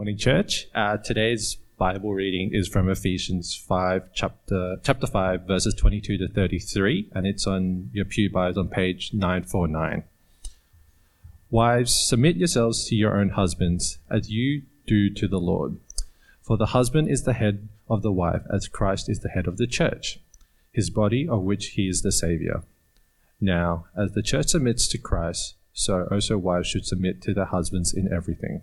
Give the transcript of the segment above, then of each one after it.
Morning, church. Uh, today's Bible reading is from Ephesians 5, chapter, chapter 5, verses 22 to 33, and it's on your Pew Bibles on page 949. Wives, submit yourselves to your own husbands, as you do to the Lord. For the husband is the head of the wife, as Christ is the head of the church, his body of which he is the Saviour. Now, as the church submits to Christ, so also wives should submit to their husbands in everything.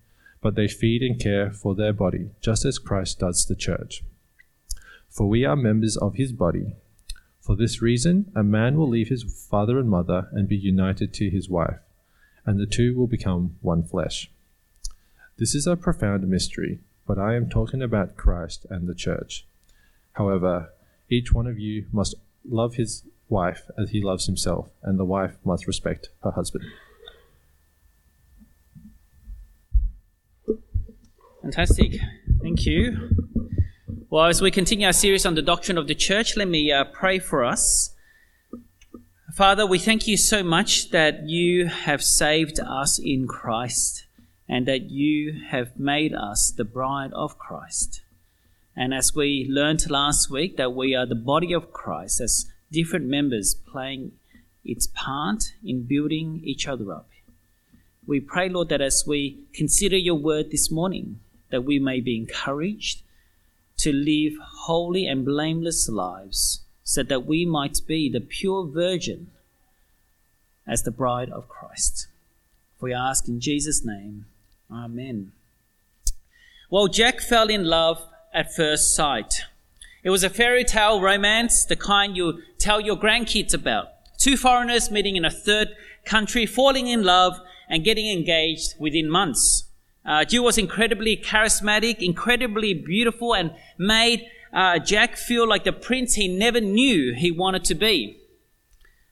but they feed and care for their body, just as Christ does the church. For we are members of his body. For this reason, a man will leave his father and mother and be united to his wife, and the two will become one flesh. This is a profound mystery, but I am talking about Christ and the church. However, each one of you must love his wife as he loves himself, and the wife must respect her husband. Fantastic. Thank you. Well, as we continue our series on the doctrine of the church, let me uh, pray for us. Father, we thank you so much that you have saved us in Christ and that you have made us the bride of Christ. And as we learned last week, that we are the body of Christ as different members playing its part in building each other up. We pray, Lord, that as we consider your word this morning, that we may be encouraged to live holy and blameless lives, so that we might be the pure virgin as the bride of Christ. For we ask in Jesus' name, Amen. Well, Jack fell in love at first sight. It was a fairy tale romance, the kind you tell your grandkids about. Two foreigners meeting in a third country, falling in love, and getting engaged within months. Uh, Jill was incredibly charismatic, incredibly beautiful, and made uh, Jack feel like the prince he never knew he wanted to be.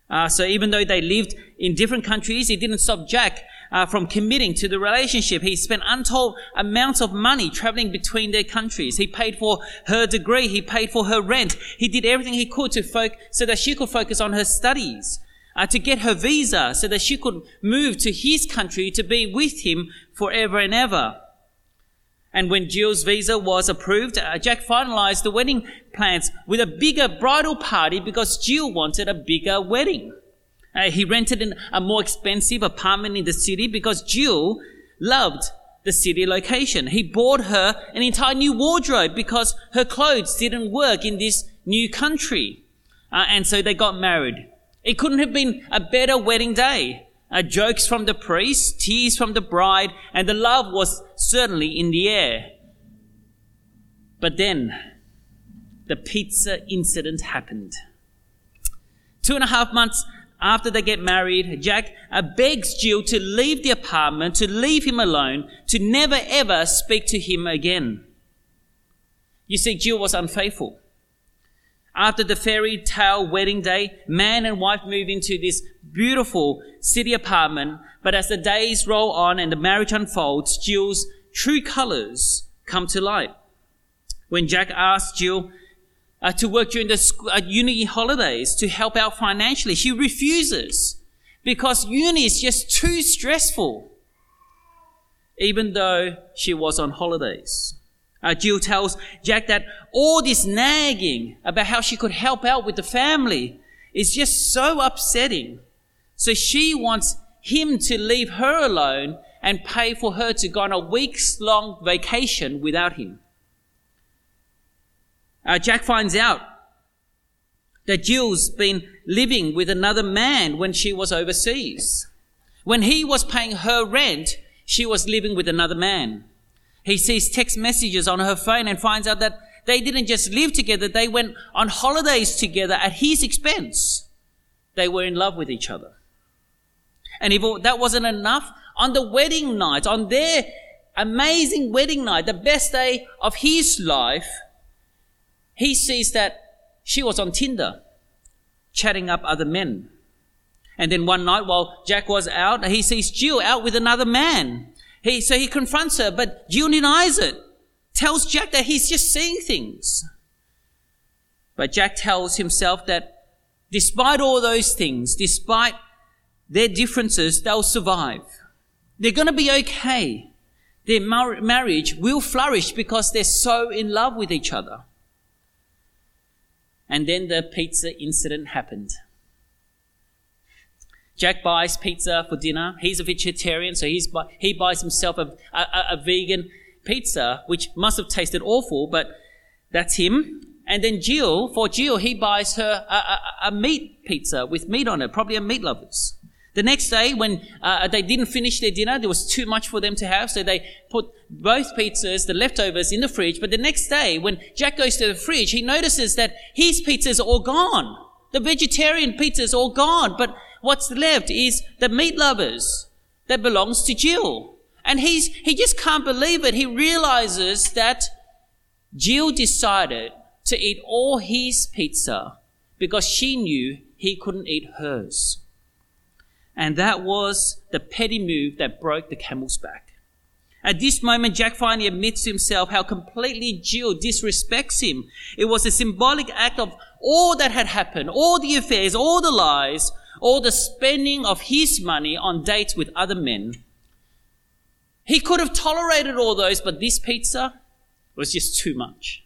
Uh, so even though they lived in different countries, it didn't stop Jack uh, from committing to the relationship. He spent untold amounts of money traveling between their countries. He paid for her degree. He paid for her rent. He did everything he could to fo- so that she could focus on her studies uh, to get her visa so that she could move to his country to be with him forever and ever. And when Jill's visa was approved, uh, Jack finalized the wedding plans with a bigger bridal party because Jill wanted a bigger wedding. Uh, he rented an, a more expensive apartment in the city because Jill loved the city location. He bought her an entire new wardrobe because her clothes didn't work in this new country. Uh, and so they got married. It couldn't have been a better wedding day. Uh, jokes from the priest, tears from the bride, and the love was certainly in the air. But then, the pizza incident happened. Two and a half months after they get married, Jack uh, begs Jill to leave the apartment, to leave him alone, to never ever speak to him again. You see, Jill was unfaithful. After the fairy tale wedding day, man and wife move into this beautiful city apartment. But as the days roll on and the marriage unfolds, Jill's true colors come to light. When Jack asks Jill uh, to work during the school, uh, uni holidays to help out financially, she refuses because uni is just too stressful, even though she was on holidays. Uh, Jill tells Jack that all this nagging about how she could help out with the family is just so upsetting. So she wants him to leave her alone and pay for her to go on a week's long vacation without him. Uh, Jack finds out that Jill's been living with another man when she was overseas. When he was paying her rent, she was living with another man. He sees text messages on her phone and finds out that they didn't just live together, they went on holidays together at his expense. They were in love with each other. And if that wasn't enough, on the wedding night, on their amazing wedding night, the best day of his life, he sees that she was on Tinder, chatting up other men. And then one night while Jack was out, he sees Jill out with another man. He, so he confronts her, but Jill denies it. Tells Jack that he's just seeing things. But Jack tells himself that despite all those things, despite their differences, they'll survive. They're going to be okay. Their mar- marriage will flourish because they're so in love with each other. And then the pizza incident happened. Jack buys pizza for dinner. He's a vegetarian, so he's, he buys himself a, a, a vegan pizza, which must have tasted awful, but that's him. And then Jill, for Jill, he buys her a, a, a, meat pizza with meat on it, probably a meat lovers. The next day, when uh, they didn't finish their dinner, there was too much for them to have, so they put both pizzas, the leftovers, in the fridge. But the next day, when Jack goes to the fridge, he notices that his pizzas all gone. The vegetarian pizza is all gone, but what's left is the meat lovers that belongs to Jill. And he's, he just can't believe it. He realizes that Jill decided to eat all his pizza because she knew he couldn't eat hers. And that was the petty move that broke the camel's back. At this moment, Jack finally admits to himself how completely Jill disrespects him. It was a symbolic act of all that had happened, all the affairs, all the lies, all the spending of his money on dates with other men. He could have tolerated all those, but this pizza was just too much.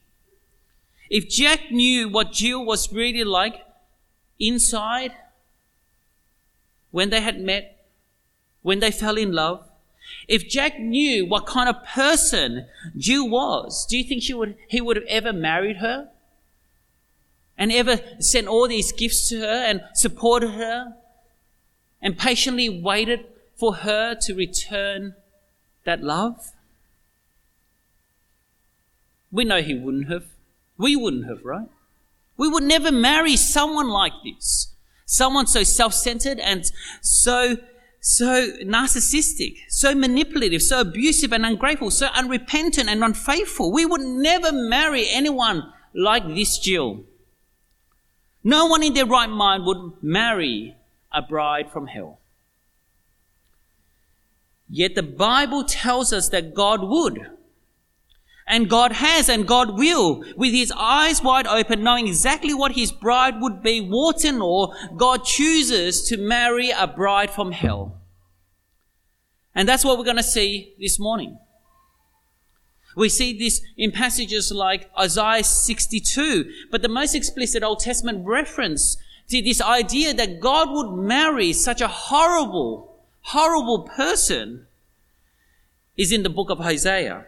If Jack knew what Jill was really like inside, when they had met, when they fell in love, if Jack knew what kind of person Jill was, do you think she would, he would have ever married her? And ever sent all these gifts to her and supported her and patiently waited for her to return that love? We know he wouldn't have. We wouldn't have, right? We would never marry someone like this. Someone so self-centered and so, so narcissistic, so manipulative, so abusive and ungrateful, so unrepentant and unfaithful. We would never marry anyone like this Jill. No one in their right mind would marry a bride from hell. Yet the Bible tells us that God would. And God has and God will, with his eyes wide open, knowing exactly what his bride would be, warts and all, God chooses to marry a bride from hell. And that's what we're going to see this morning. We see this in passages like Isaiah 62, but the most explicit Old Testament reference to this idea that God would marry such a horrible, horrible person is in the book of Hosea.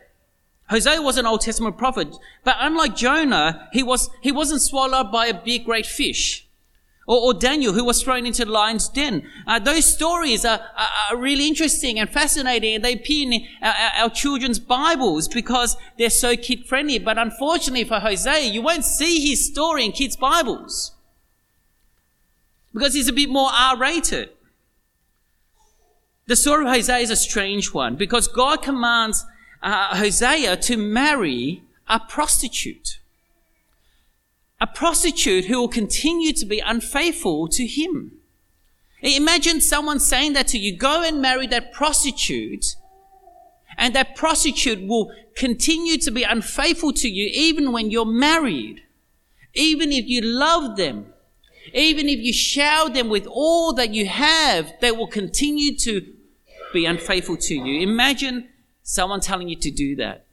Hosea was an Old Testament prophet, but unlike Jonah, he, was, he wasn't swallowed by a big great fish. Or, or Daniel, who was thrown into the lion's den. Uh, those stories are, are, are, really interesting and fascinating, and they appear in our, our children's Bibles because they're so kid friendly. But unfortunately for Hosea, you won't see his story in kids' Bibles because he's a bit more R rated. The story of Hosea is a strange one because God commands uh, Hosea to marry a prostitute. A prostitute who will continue to be unfaithful to him. Imagine someone saying that to you, go and marry that prostitute, and that prostitute will continue to be unfaithful to you even when you're married. Even if you love them, even if you shower them with all that you have, they will continue to be unfaithful to you. Imagine someone telling you to do that.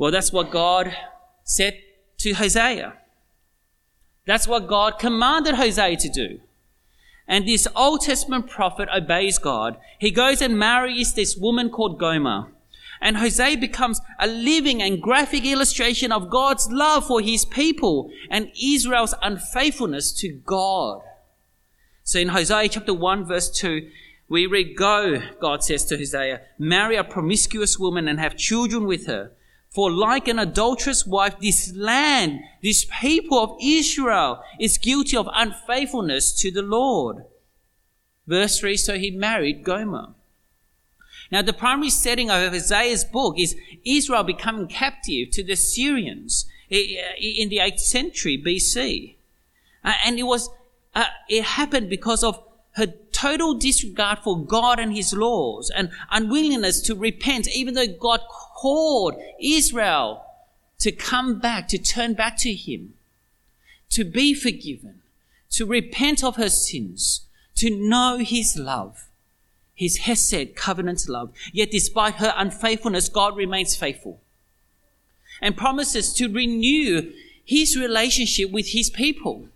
Well, that's what God said to Hosea. That's what God commanded Hosea to do. And this Old Testament prophet obeys God. He goes and marries this woman called Gomer. And Hosea becomes a living and graphic illustration of God's love for his people and Israel's unfaithfulness to God. So in Hosea chapter 1 verse 2, we read, Go, God says to Hosea, marry a promiscuous woman and have children with her. For like an adulterous wife, this land, this people of Israel is guilty of unfaithfulness to the Lord. Verse 3 So he married Gomer. Now, the primary setting of Hosea's book is Israel becoming captive to the Syrians in the 8th century BC. Uh, and it was, uh, it happened because of total disregard for God and his laws and unwillingness to repent, even though God called Israel to come back, to turn back to him, to be forgiven, to repent of her sins, to know his love, his Hesed covenant love. Yet despite her unfaithfulness, God remains faithful and promises to renew his relationship with his people.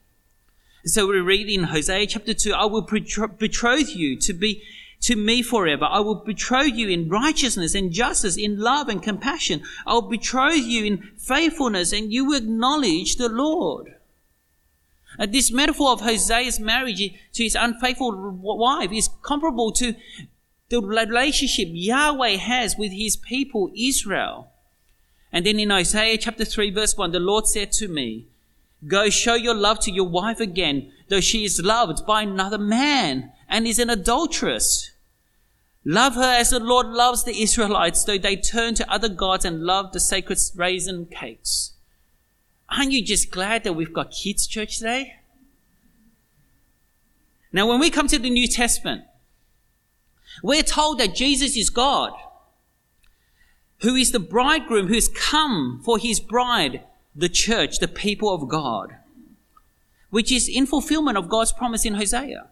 So we read in Hosea chapter 2, I will betroth you to be to me forever. I will betroth you in righteousness and justice, in love and compassion. I will betroth you in faithfulness and you will acknowledge the Lord. And this metaphor of Hosea's marriage to his unfaithful wife is comparable to the relationship Yahweh has with his people Israel. And then in Hosea chapter 3 verse 1, the Lord said to me, Go show your love to your wife again, though she is loved by another man and is an adulteress. Love her as the Lord loves the Israelites, though they turn to other gods and love the sacred raisin cakes. Aren't you just glad that we've got kids' church today? Now, when we come to the New Testament, we're told that Jesus is God who is the bridegroom who's come for his bride, the church, the people of God, which is in fulfillment of God's promise in Hosea.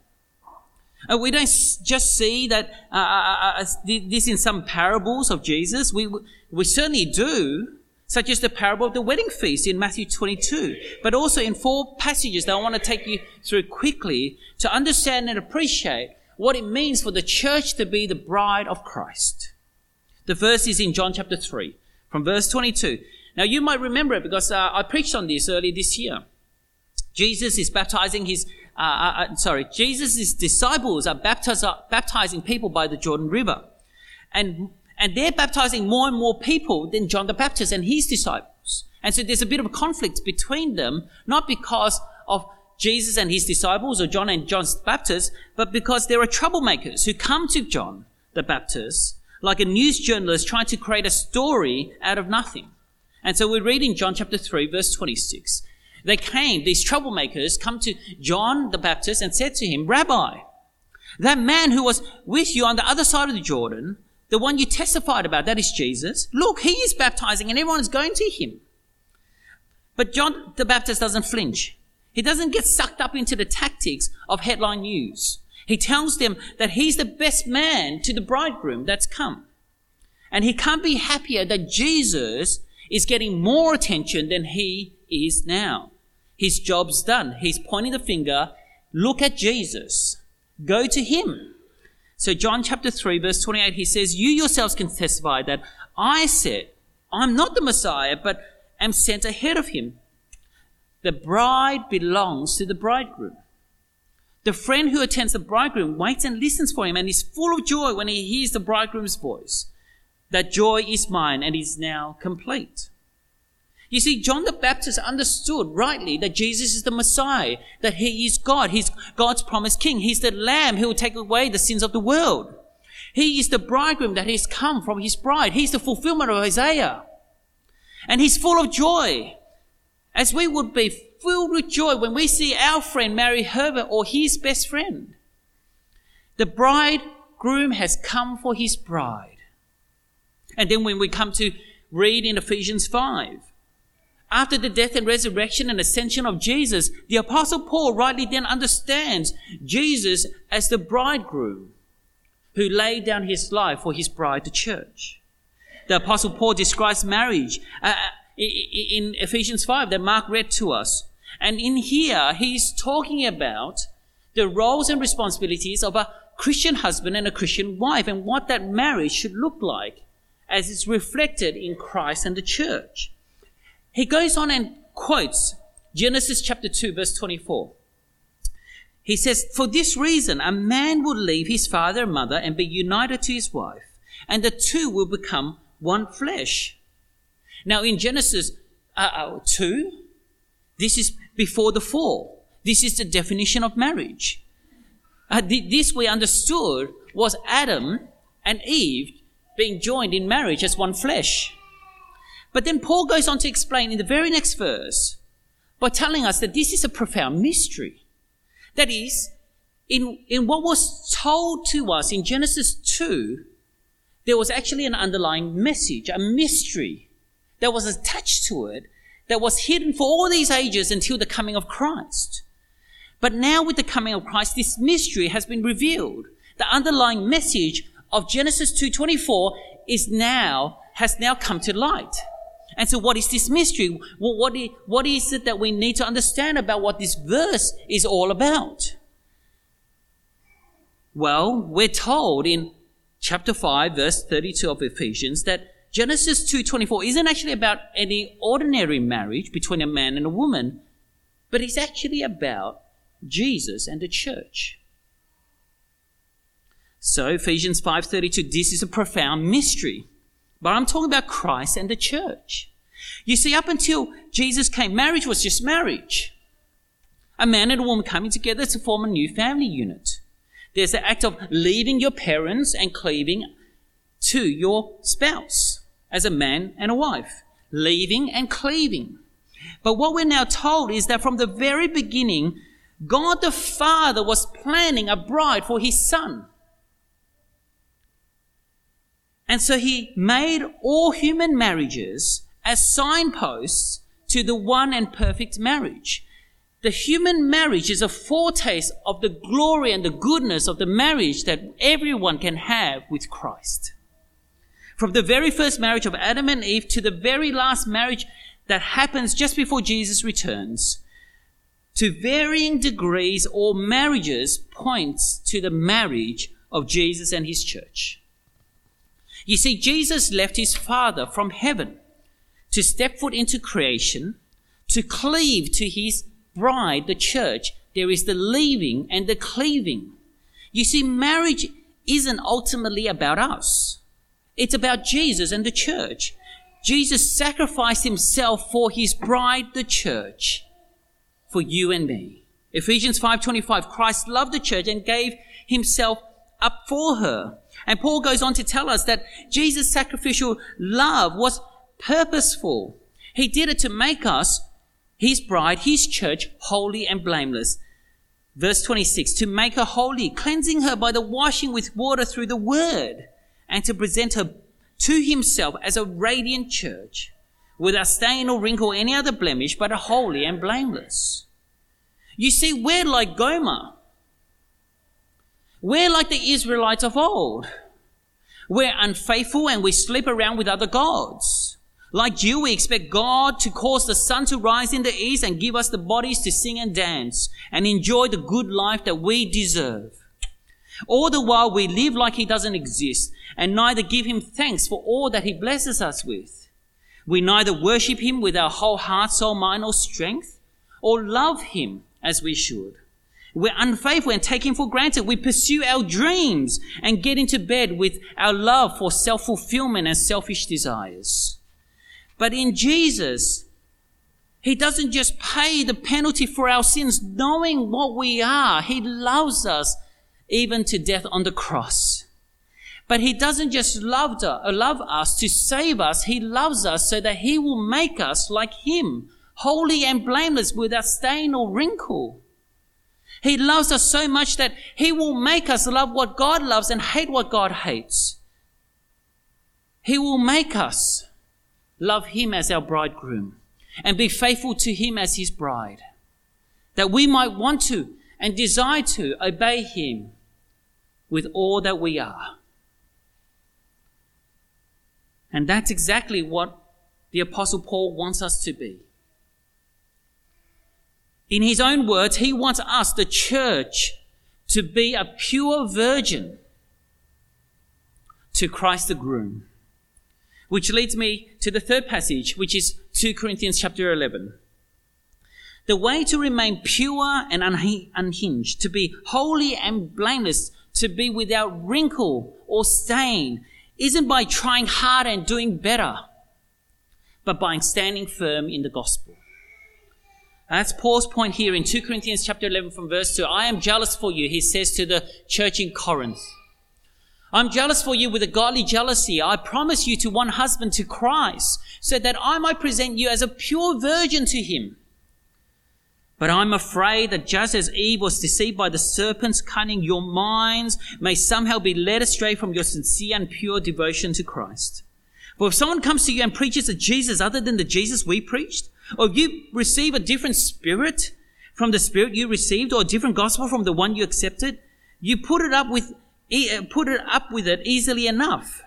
Uh, we don't just see that uh, uh, uh, uh this in some parables of Jesus. We, we certainly do, such as the parable of the wedding feast in Matthew 22, but also in four passages that I want to take you through quickly to understand and appreciate what it means for the church to be the bride of Christ. The verse is in John chapter 3, from verse 22. Now you might remember it because uh, I preached on this early this year. Jesus is baptizing his, uh, uh, uh sorry, Jesus' disciples are baptiz- baptizing people by the Jordan River. And, and they're baptizing more and more people than John the Baptist and his disciples. And so there's a bit of a conflict between them, not because of Jesus and his disciples or John and John the Baptist, but because there are troublemakers who come to John the Baptist like a news journalist trying to create a story out of nothing. And so we read in John chapter 3, verse 26. They came, these troublemakers, come to John the Baptist and said to him, Rabbi, that man who was with you on the other side of the Jordan, the one you testified about, that is Jesus, look, he is baptizing and everyone is going to him. But John the Baptist doesn't flinch. He doesn't get sucked up into the tactics of headline news. He tells them that he's the best man to the bridegroom that's come. And he can't be happier that Jesus is getting more attention than he is now. His job's done. He's pointing the finger. Look at Jesus. Go to him. So John chapter 3 verse 28, he says, you yourselves can testify that I said, I'm not the Messiah, but am sent ahead of him. The bride belongs to the bridegroom. The friend who attends the bridegroom waits and listens for him and is full of joy when he hears the bridegroom's voice. That joy is mine and is now complete. You see, John the Baptist understood rightly that Jesus is the Messiah, that he is God. He's God's promised king. He's the lamb who will take away the sins of the world. He is the bridegroom that has come from his bride. He's the fulfillment of Isaiah. And he's full of joy, as we would be filled with joy when we see our friend marry Herbert or his best friend. The bridegroom has come for his bride. And then when we come to read in Ephesians 5, after the death and resurrection and ascension of Jesus, the apostle Paul rightly then understands Jesus as the bridegroom who laid down his life for his bride, the church. The apostle Paul describes marriage uh, in Ephesians 5 that Mark read to us and in here, he's talking about the roles and responsibilities of a Christian husband and a Christian wife and what that marriage should look like as it's reflected in Christ and the church. He goes on and quotes Genesis chapter 2 verse 24. He says, For this reason, a man will leave his father and mother and be united to his wife, and the two will become one flesh. Now in Genesis uh, uh 2, this is before the fall. This is the definition of marriage. Uh, this we understood was Adam and Eve being joined in marriage as one flesh. But then Paul goes on to explain in the very next verse by telling us that this is a profound mystery. That is, in, in what was told to us in Genesis 2, there was actually an underlying message, a mystery that was attached to it that was hidden for all these ages until the coming of Christ. But now with the coming of Christ, this mystery has been revealed. The underlying message of Genesis 2.24 is now, has now come to light. And so what is this mystery? What, what is it that we need to understand about what this verse is all about? Well, we're told in chapter 5 verse 32 of Ephesians that Genesis 2:24 isn't actually about any ordinary marriage between a man and a woman, but it's actually about Jesus and the church. So Ephesians 5:32 this is a profound mystery. But I'm talking about Christ and the church. You see up until Jesus came marriage was just marriage. A man and a woman coming together to form a new family unit. There's the act of leaving your parents and cleaving to your spouse as a man and a wife, leaving and cleaving. But what we're now told is that from the very beginning, God the Father was planning a bride for his son. And so he made all human marriages as signposts to the one and perfect marriage. The human marriage is a foretaste of the glory and the goodness of the marriage that everyone can have with Christ. From the very first marriage of Adam and Eve to the very last marriage that happens just before Jesus returns, to varying degrees, all marriages points to the marriage of Jesus and his church. You see, Jesus left his Father from heaven to step foot into creation, to cleave to his bride, the church. There is the leaving and the cleaving. You see, marriage isn't ultimately about us. It's about Jesus and the church. Jesus sacrificed himself for his bride, the church, for you and me. Ephesians 5:25 Christ loved the church and gave himself up for her. And Paul goes on to tell us that Jesus' sacrificial love was purposeful. He did it to make us his bride, his church, holy and blameless. Verse 26, to make her holy, cleansing her by the washing with water through the word and to present her to himself as a radiant church, without stain or wrinkle or any other blemish, but a holy and blameless. You see, we're like Gomer. We're like the Israelites of old. We're unfaithful and we sleep around with other gods. Like you, we expect God to cause the sun to rise in the east and give us the bodies to sing and dance and enjoy the good life that we deserve. All the while we live like he doesn't exist and neither give him thanks for all that he blesses us with. We neither worship him with our whole heart, soul, mind, or strength, or love him as we should. We're unfaithful and him for granted. We pursue our dreams and get into bed with our love for self-fulfillment and selfish desires. But in Jesus, he doesn't just pay the penalty for our sins, knowing what we are. He loves us even to death on the cross. But he doesn't just love, uh, love us to save us. He loves us so that he will make us like him, holy and blameless without stain or wrinkle. He loves us so much that he will make us love what God loves and hate what God hates. He will make us love him as our bridegroom and be faithful to him as his bride, that we might want to and desire to obey him with all that we are. And that's exactly what the Apostle Paul wants us to be. In his own words, he wants us, the church, to be a pure virgin to Christ the groom. Which leads me to the third passage, which is 2 Corinthians chapter 11. The way to remain pure and unhinged, to be holy and blameless, to be without wrinkle or stain isn't by trying hard and doing better, but by standing firm in the gospel. That's Paul's point here in 2 Corinthians chapter 11 from verse 2. I am jealous for you, he says to the church in Corinth. I'm jealous for you with a godly jealousy. I promise you to one husband to Christ, so that I might present you as a pure virgin to him. But I'm afraid that just as Eve was deceived by the serpent's cunning, your minds may somehow be led astray from your sincere and pure devotion to Christ. For if someone comes to you and preaches a Jesus other than the Jesus we preached, or you receive a different spirit from the spirit you received, or a different gospel from the one you accepted, you put it up with uh, put it up with it easily enough.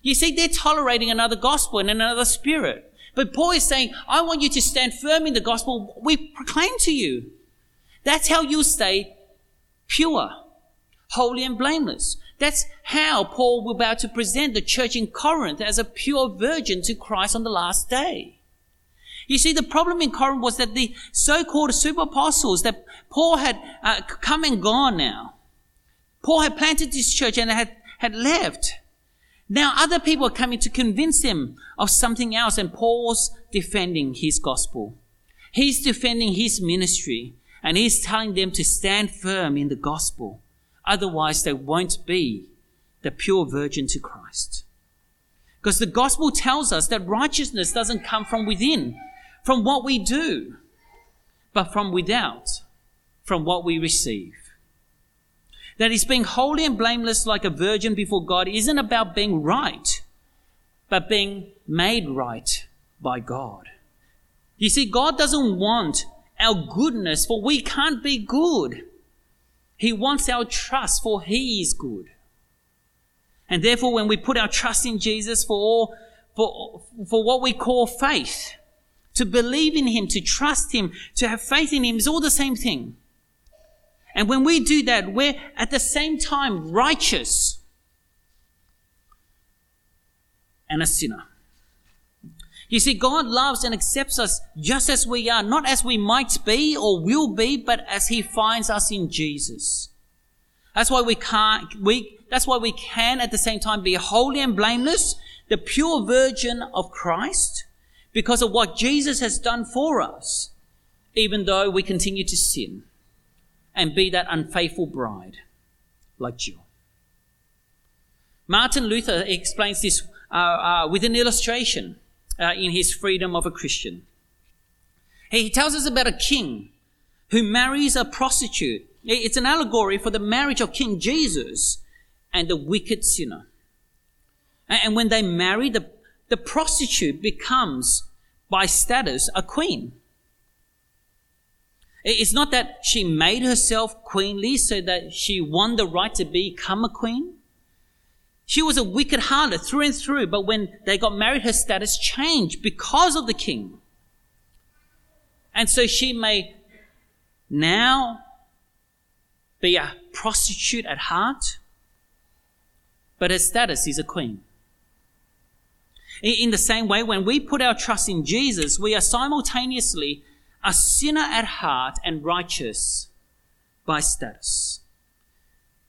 You see, they're tolerating another gospel and another spirit. But Paul is saying, I want you to stand firm in the gospel we proclaim to you. That's how you stay pure, holy and blameless. That's how Paul was about to present the church in Corinth as a pure virgin to Christ on the last day. You see, the problem in Corinth was that the so-called super apostles that Paul had uh, come and gone now. Paul had planted this church and had, had left. Now other people are coming to convince him of something else and Paul's defending his gospel. He's defending his ministry and he's telling them to stand firm in the gospel. Otherwise they won't be the pure virgin to Christ. Because the gospel tells us that righteousness doesn't come from within, from what we do, but from without, from what we receive. That is being holy and blameless like a virgin before God isn't about being right, but being made right by God. You see, God doesn't want our goodness, for we can't be good. He wants our trust, for He is good. And therefore, when we put our trust in Jesus for all, for, for what we call faith, to believe in Him, to trust Him, to have faith in Him is all the same thing. And when we do that, we're at the same time righteous and a sinner. You see, God loves and accepts us just as we are, not as we might be or will be, but as He finds us in Jesus. That's why we can't, we, that's why we can at the same time be holy and blameless, the pure virgin of Christ, because of what Jesus has done for us, even though we continue to sin and be that unfaithful bride like Jill. Martin Luther explains this uh, uh, with an illustration uh, in his Freedom of a Christian. He tells us about a king who marries a prostitute. It's an allegory for the marriage of King Jesus and the wicked sinner. And when they marry, the, the prostitute becomes, by status, a queen. It's not that she made herself queenly so that she won the right to become a queen. She was a wicked harlot through and through, but when they got married, her status changed because of the king. And so she may now be a prostitute at heart, but her status is a queen. In the same way, when we put our trust in Jesus, we are simultaneously a sinner at heart and righteous by status.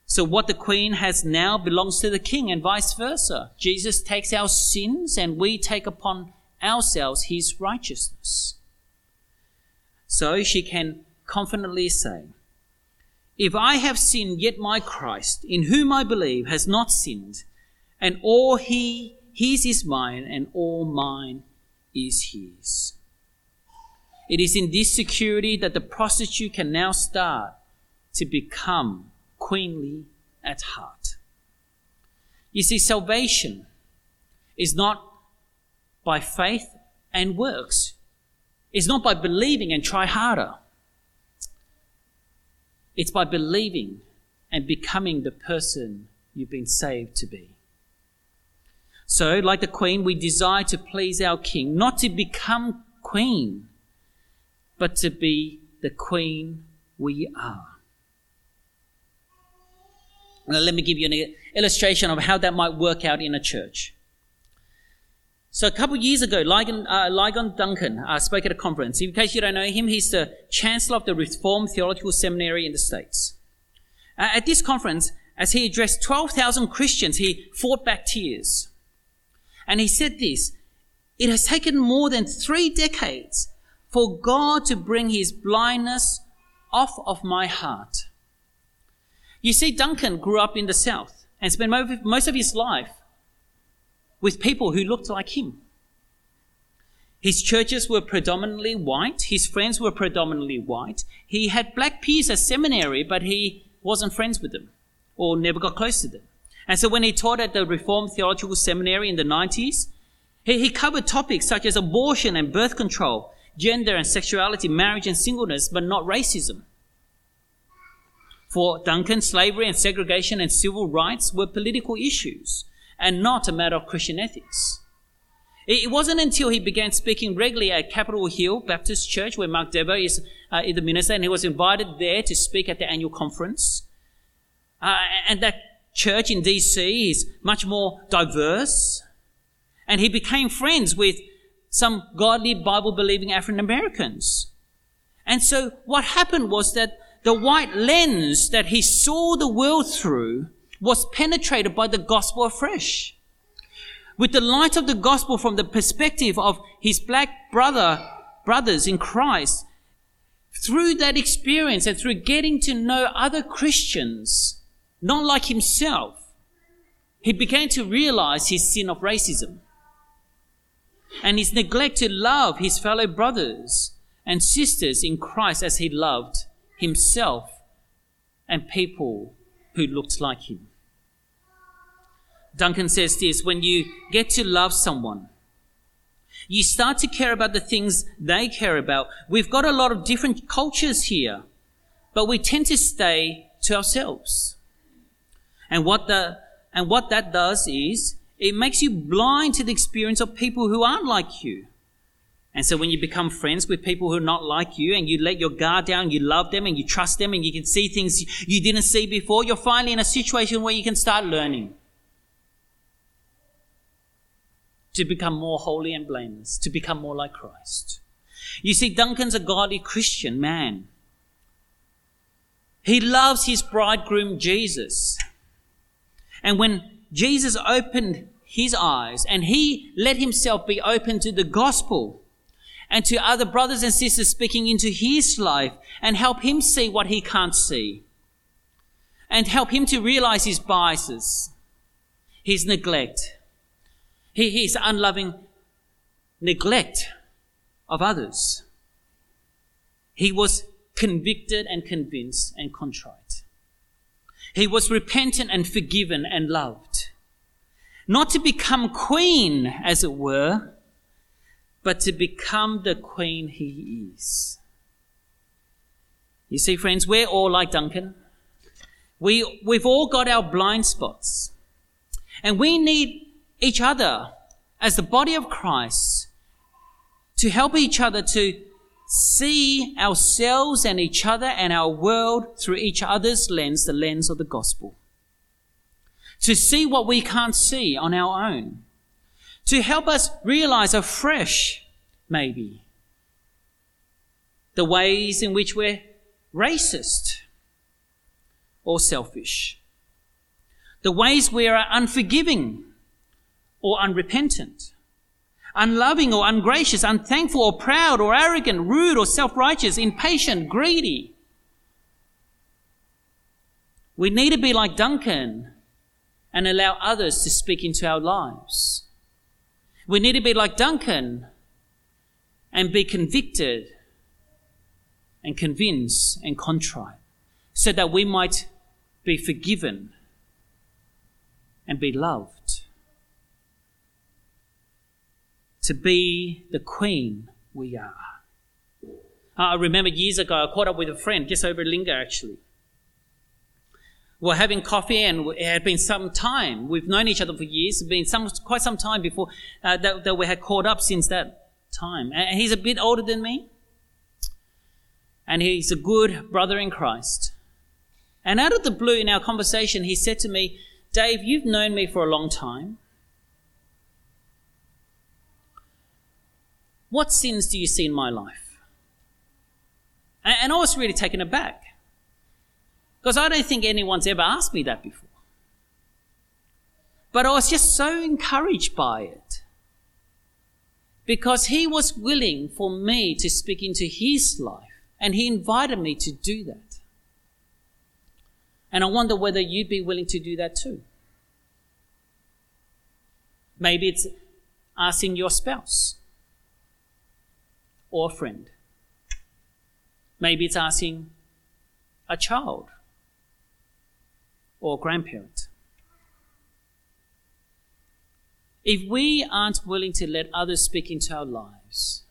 So what the queen has now belongs to the king and vice versa. Jesus takes our sins and we take upon ourselves his righteousness. So she can confidently say, If I have sinned, yet my Christ, in whom I believe, has not sinned, and all he, his is mine, and all mine is his. It is in this security that the prostitute can now start to become queenly at heart. You see, salvation is not by faith and works. It's not by believing and try harder. It's by believing and becoming the person you've been saved to be. So, like the queen, we desire to please our king, not to become queen, but to be the queen we are. Now, let me give you an illustration of how that might work out in a church. So, a couple of years ago, Ligon, uh, Ligon Duncan uh, spoke at a conference. In case you don't know him, he's the chancellor of the Reformed Theological Seminary in the States. Uh, at this conference, as he addressed 12,000 Christians, he fought back tears. And he said this It has taken more than three decades for God to bring his blindness off of my heart. You see, Duncan grew up in the South and spent most of his life with people who looked like him. His churches were predominantly white. His friends were predominantly white. He had black peers at seminary, but he wasn't friends with them or never got close to them. And so when he taught at the Reformed Theological Seminary in the 90s, he, he covered topics such as abortion and birth control, gender and sexuality, marriage and singleness, but not racism. For Duncan, slavery and segregation and civil rights were political issues and not a matter of Christian ethics. It wasn't until he began speaking regularly at Capitol Hill Baptist Church, where Mark Dever is uh, the minister, and he was invited there to speak at the annual conference. Uh, and that church in DC is much more diverse. And he became friends with some godly Bible believing African Americans. And so what happened was that the white lens that he saw the world through was penetrated by the gospel afresh. With the light of the gospel from the perspective of his black brother, brothers in Christ, through that experience and through getting to know other Christians, not like himself, he began to realize his sin of racism and his neglect to love his fellow brothers and sisters in Christ as he loved himself and people who looked like him. Duncan says this when you get to love someone, you start to care about the things they care about. We've got a lot of different cultures here, but we tend to stay to ourselves. And what the, and what that does is it makes you blind to the experience of people who aren't like you. And so when you become friends with people who are not like you and you let your guard down, you love them and you trust them and you can see things you didn't see before, you're finally in a situation where you can start learning to become more holy and blameless, to become more like Christ. You see, Duncan's a godly Christian man. He loves his bridegroom Jesus. And when Jesus opened his eyes and he let himself be open to the gospel, and to other brothers and sisters speaking into his life and help him see what he can't see. And help him to realize his biases, his neglect, his unloving neglect of others. He was convicted and convinced and contrite. He was repentant and forgiven and loved. Not to become queen, as it were, but to become the queen he is. You see, friends, we're all like Duncan. We, we've all got our blind spots. And we need each other as the body of Christ to help each other to see ourselves and each other and our world through each other's lens, the lens of the gospel. To see what we can't see on our own. To help us realize afresh, maybe, the ways in which we're racist or selfish, the ways we are unforgiving or unrepentant, unloving or ungracious, unthankful or proud or arrogant, rude or self-righteous, impatient, greedy. We need to be like Duncan and allow others to speak into our lives. We need to be like Duncan and be convicted and convinced and contrite so that we might be forgiven and be loved. To be the queen we are. I remember years ago, I caught up with a friend just over Linga actually We're having coffee and it had been some time. We've known each other for years. It's been some, quite some time before uh, that, that we had caught up since that time. And he's a bit older than me. And he's a good brother in Christ. And out of the blue in our conversation, he said to me, Dave, you've known me for a long time. What sins do you see in my life? And I was really taken aback. Because I don't think anyone's ever asked me that before. But I was just so encouraged by it. Because he was willing for me to speak into his life. And he invited me to do that. And I wonder whether you'd be willing to do that too. Maybe it's asking your spouse or a friend. Maybe it's asking a child or a grandparent. If we aren't willing to let others speak into our lives,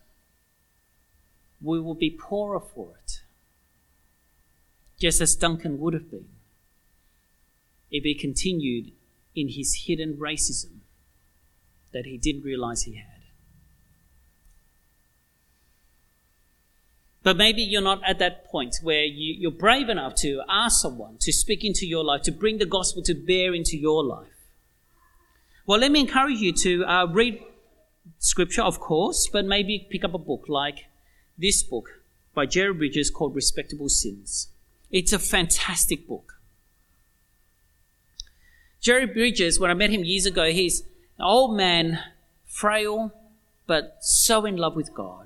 we will be poorer for it, just as Duncan would have been if he continued in his hidden racism that he didn't realize he had. But maybe you're not at that point where you, are brave enough to ask someone to speak into your life, to bring the gospel to bear into your life. Well, let me encourage you to uh, read scripture, of course, but maybe pick up a book like this book by Jerry Bridges called Respectable Sins. It's a fantastic book. Jerry Bridges, when I met him years ago, he's an old man, frail, but so in love with God.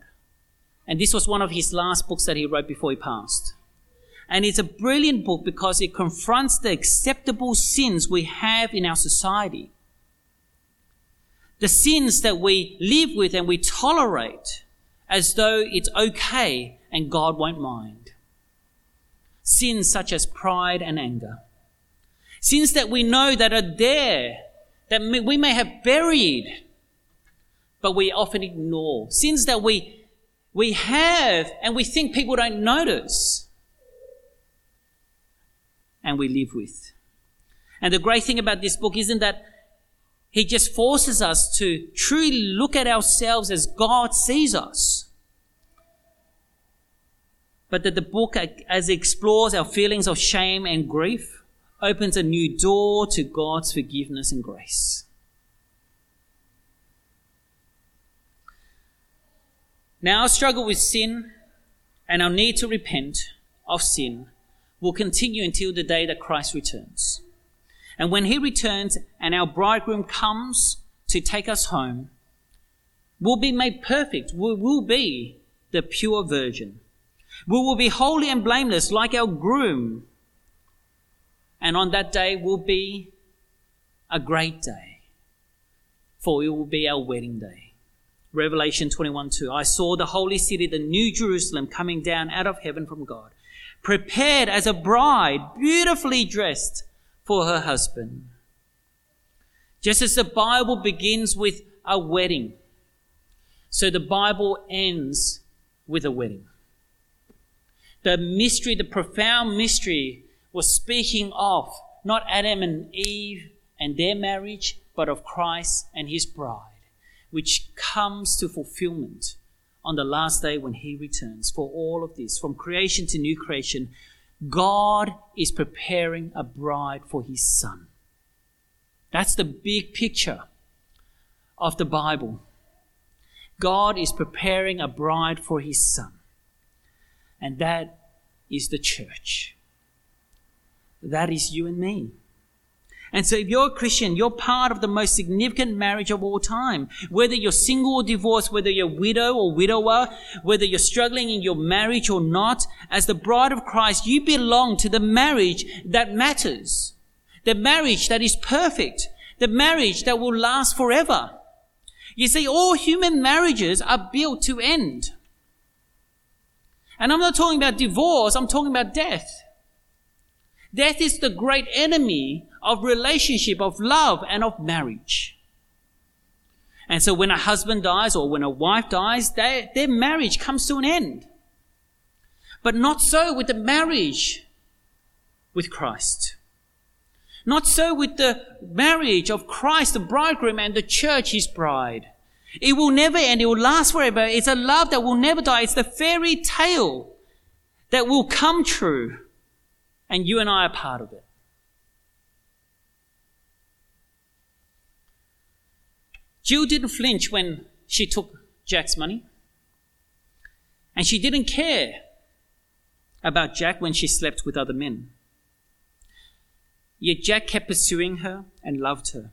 And this was one of his last books that he wrote before he passed. And it's a brilliant book because it confronts the acceptable sins we have in our society. The sins that we live with and we tolerate as though it's okay and God won't mind. Sins such as pride and anger. Sins that we know that are there, that we may have buried, but we often ignore. Sins that we, we have and we think people don't notice. And we live with. And the great thing about this book isn't that he just forces us to truly look at ourselves as God sees us. But that the book, as it explores our feelings of shame and grief, opens a new door to God's forgiveness and grace. Now, our struggle with sin and our need to repent of sin will continue until the day that Christ returns. And when he returns and our bridegroom comes to take us home, we'll be made perfect. We will be the pure virgin. We will be holy and blameless like our groom. And on that day will be a great day, for it will be our wedding day. Revelation 21 2. I saw the holy city, the new Jerusalem, coming down out of heaven from God, prepared as a bride, beautifully dressed for her husband. Just as the Bible begins with a wedding, so the Bible ends with a wedding. The mystery, the profound mystery, was speaking of not Adam and Eve and their marriage, but of Christ and his bride, which comes to fulfillment on the last day when he returns. For all of this, from creation to new creation, God is preparing a bride for his son. That's the big picture of the Bible. God is preparing a bride for his son. And that is the church. That is you and me. And so if you're a Christian, you're part of the most significant marriage of all time. Whether you're single or divorced, whether you're widow or widower, whether you're struggling in your marriage or not, as the bride of Christ, you belong to the marriage that matters. The marriage that is perfect. The marriage that will last forever. You see, all human marriages are built to end. And I'm not talking about divorce, I'm talking about death. Death is the great enemy of relationship, of love, and of marriage. And so when a husband dies or when a wife dies, they, their marriage comes to an end. But not so with the marriage with Christ. Not so with the marriage of Christ, the bridegroom, and the church, his bride. It will never end. It will last forever. It's a love that will never die. It's the fairy tale that will come true. And you and I are part of it. Jill didn't flinch when she took Jack's money. And she didn't care about Jack when she slept with other men. Yet Jack kept pursuing her and loved her.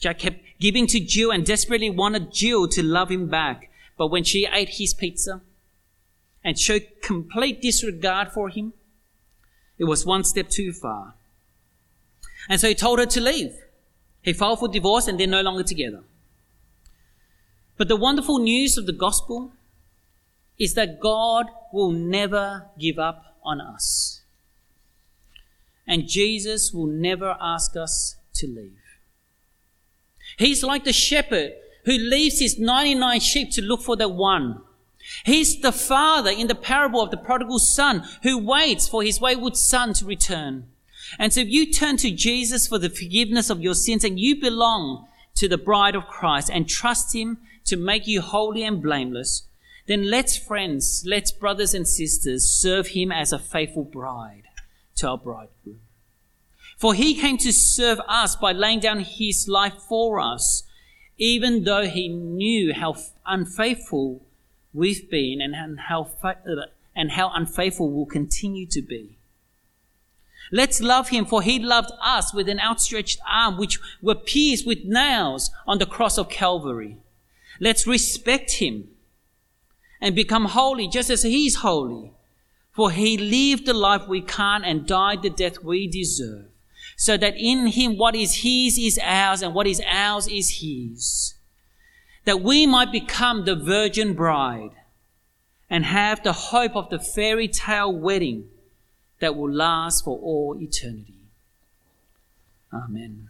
Jack kept giving to Jill and desperately wanted Jill to love him back. But when she ate his pizza and showed complete disregard for him, it was one step too far. And so he told her to leave. He filed for divorce and they're no longer together. But the wonderful news of the gospel is that God will never give up on us. And Jesus will never ask us to leave. He's like the shepherd who leaves his 99 sheep to look for the one. He's the father in the parable of the prodigal son who waits for his wayward son to return. And so if you turn to Jesus for the forgiveness of your sins and you belong to the bride of Christ and trust him to make you holy and blameless, then let's friends, let's brothers and sisters serve him as a faithful bride to our bridegroom. For he came to serve us by laying down his life for us, even though he knew how unfaithful we've been and how, and how unfaithful we'll continue to be. Let's love him for he loved us with an outstretched arm which were pierced with nails on the cross of Calvary. Let's respect him and become holy just as he is holy. For he lived the life we can't and died the death we deserve. So that in him what is his is ours and what is ours is his. That we might become the virgin bride and have the hope of the fairy tale wedding that will last for all eternity. Amen.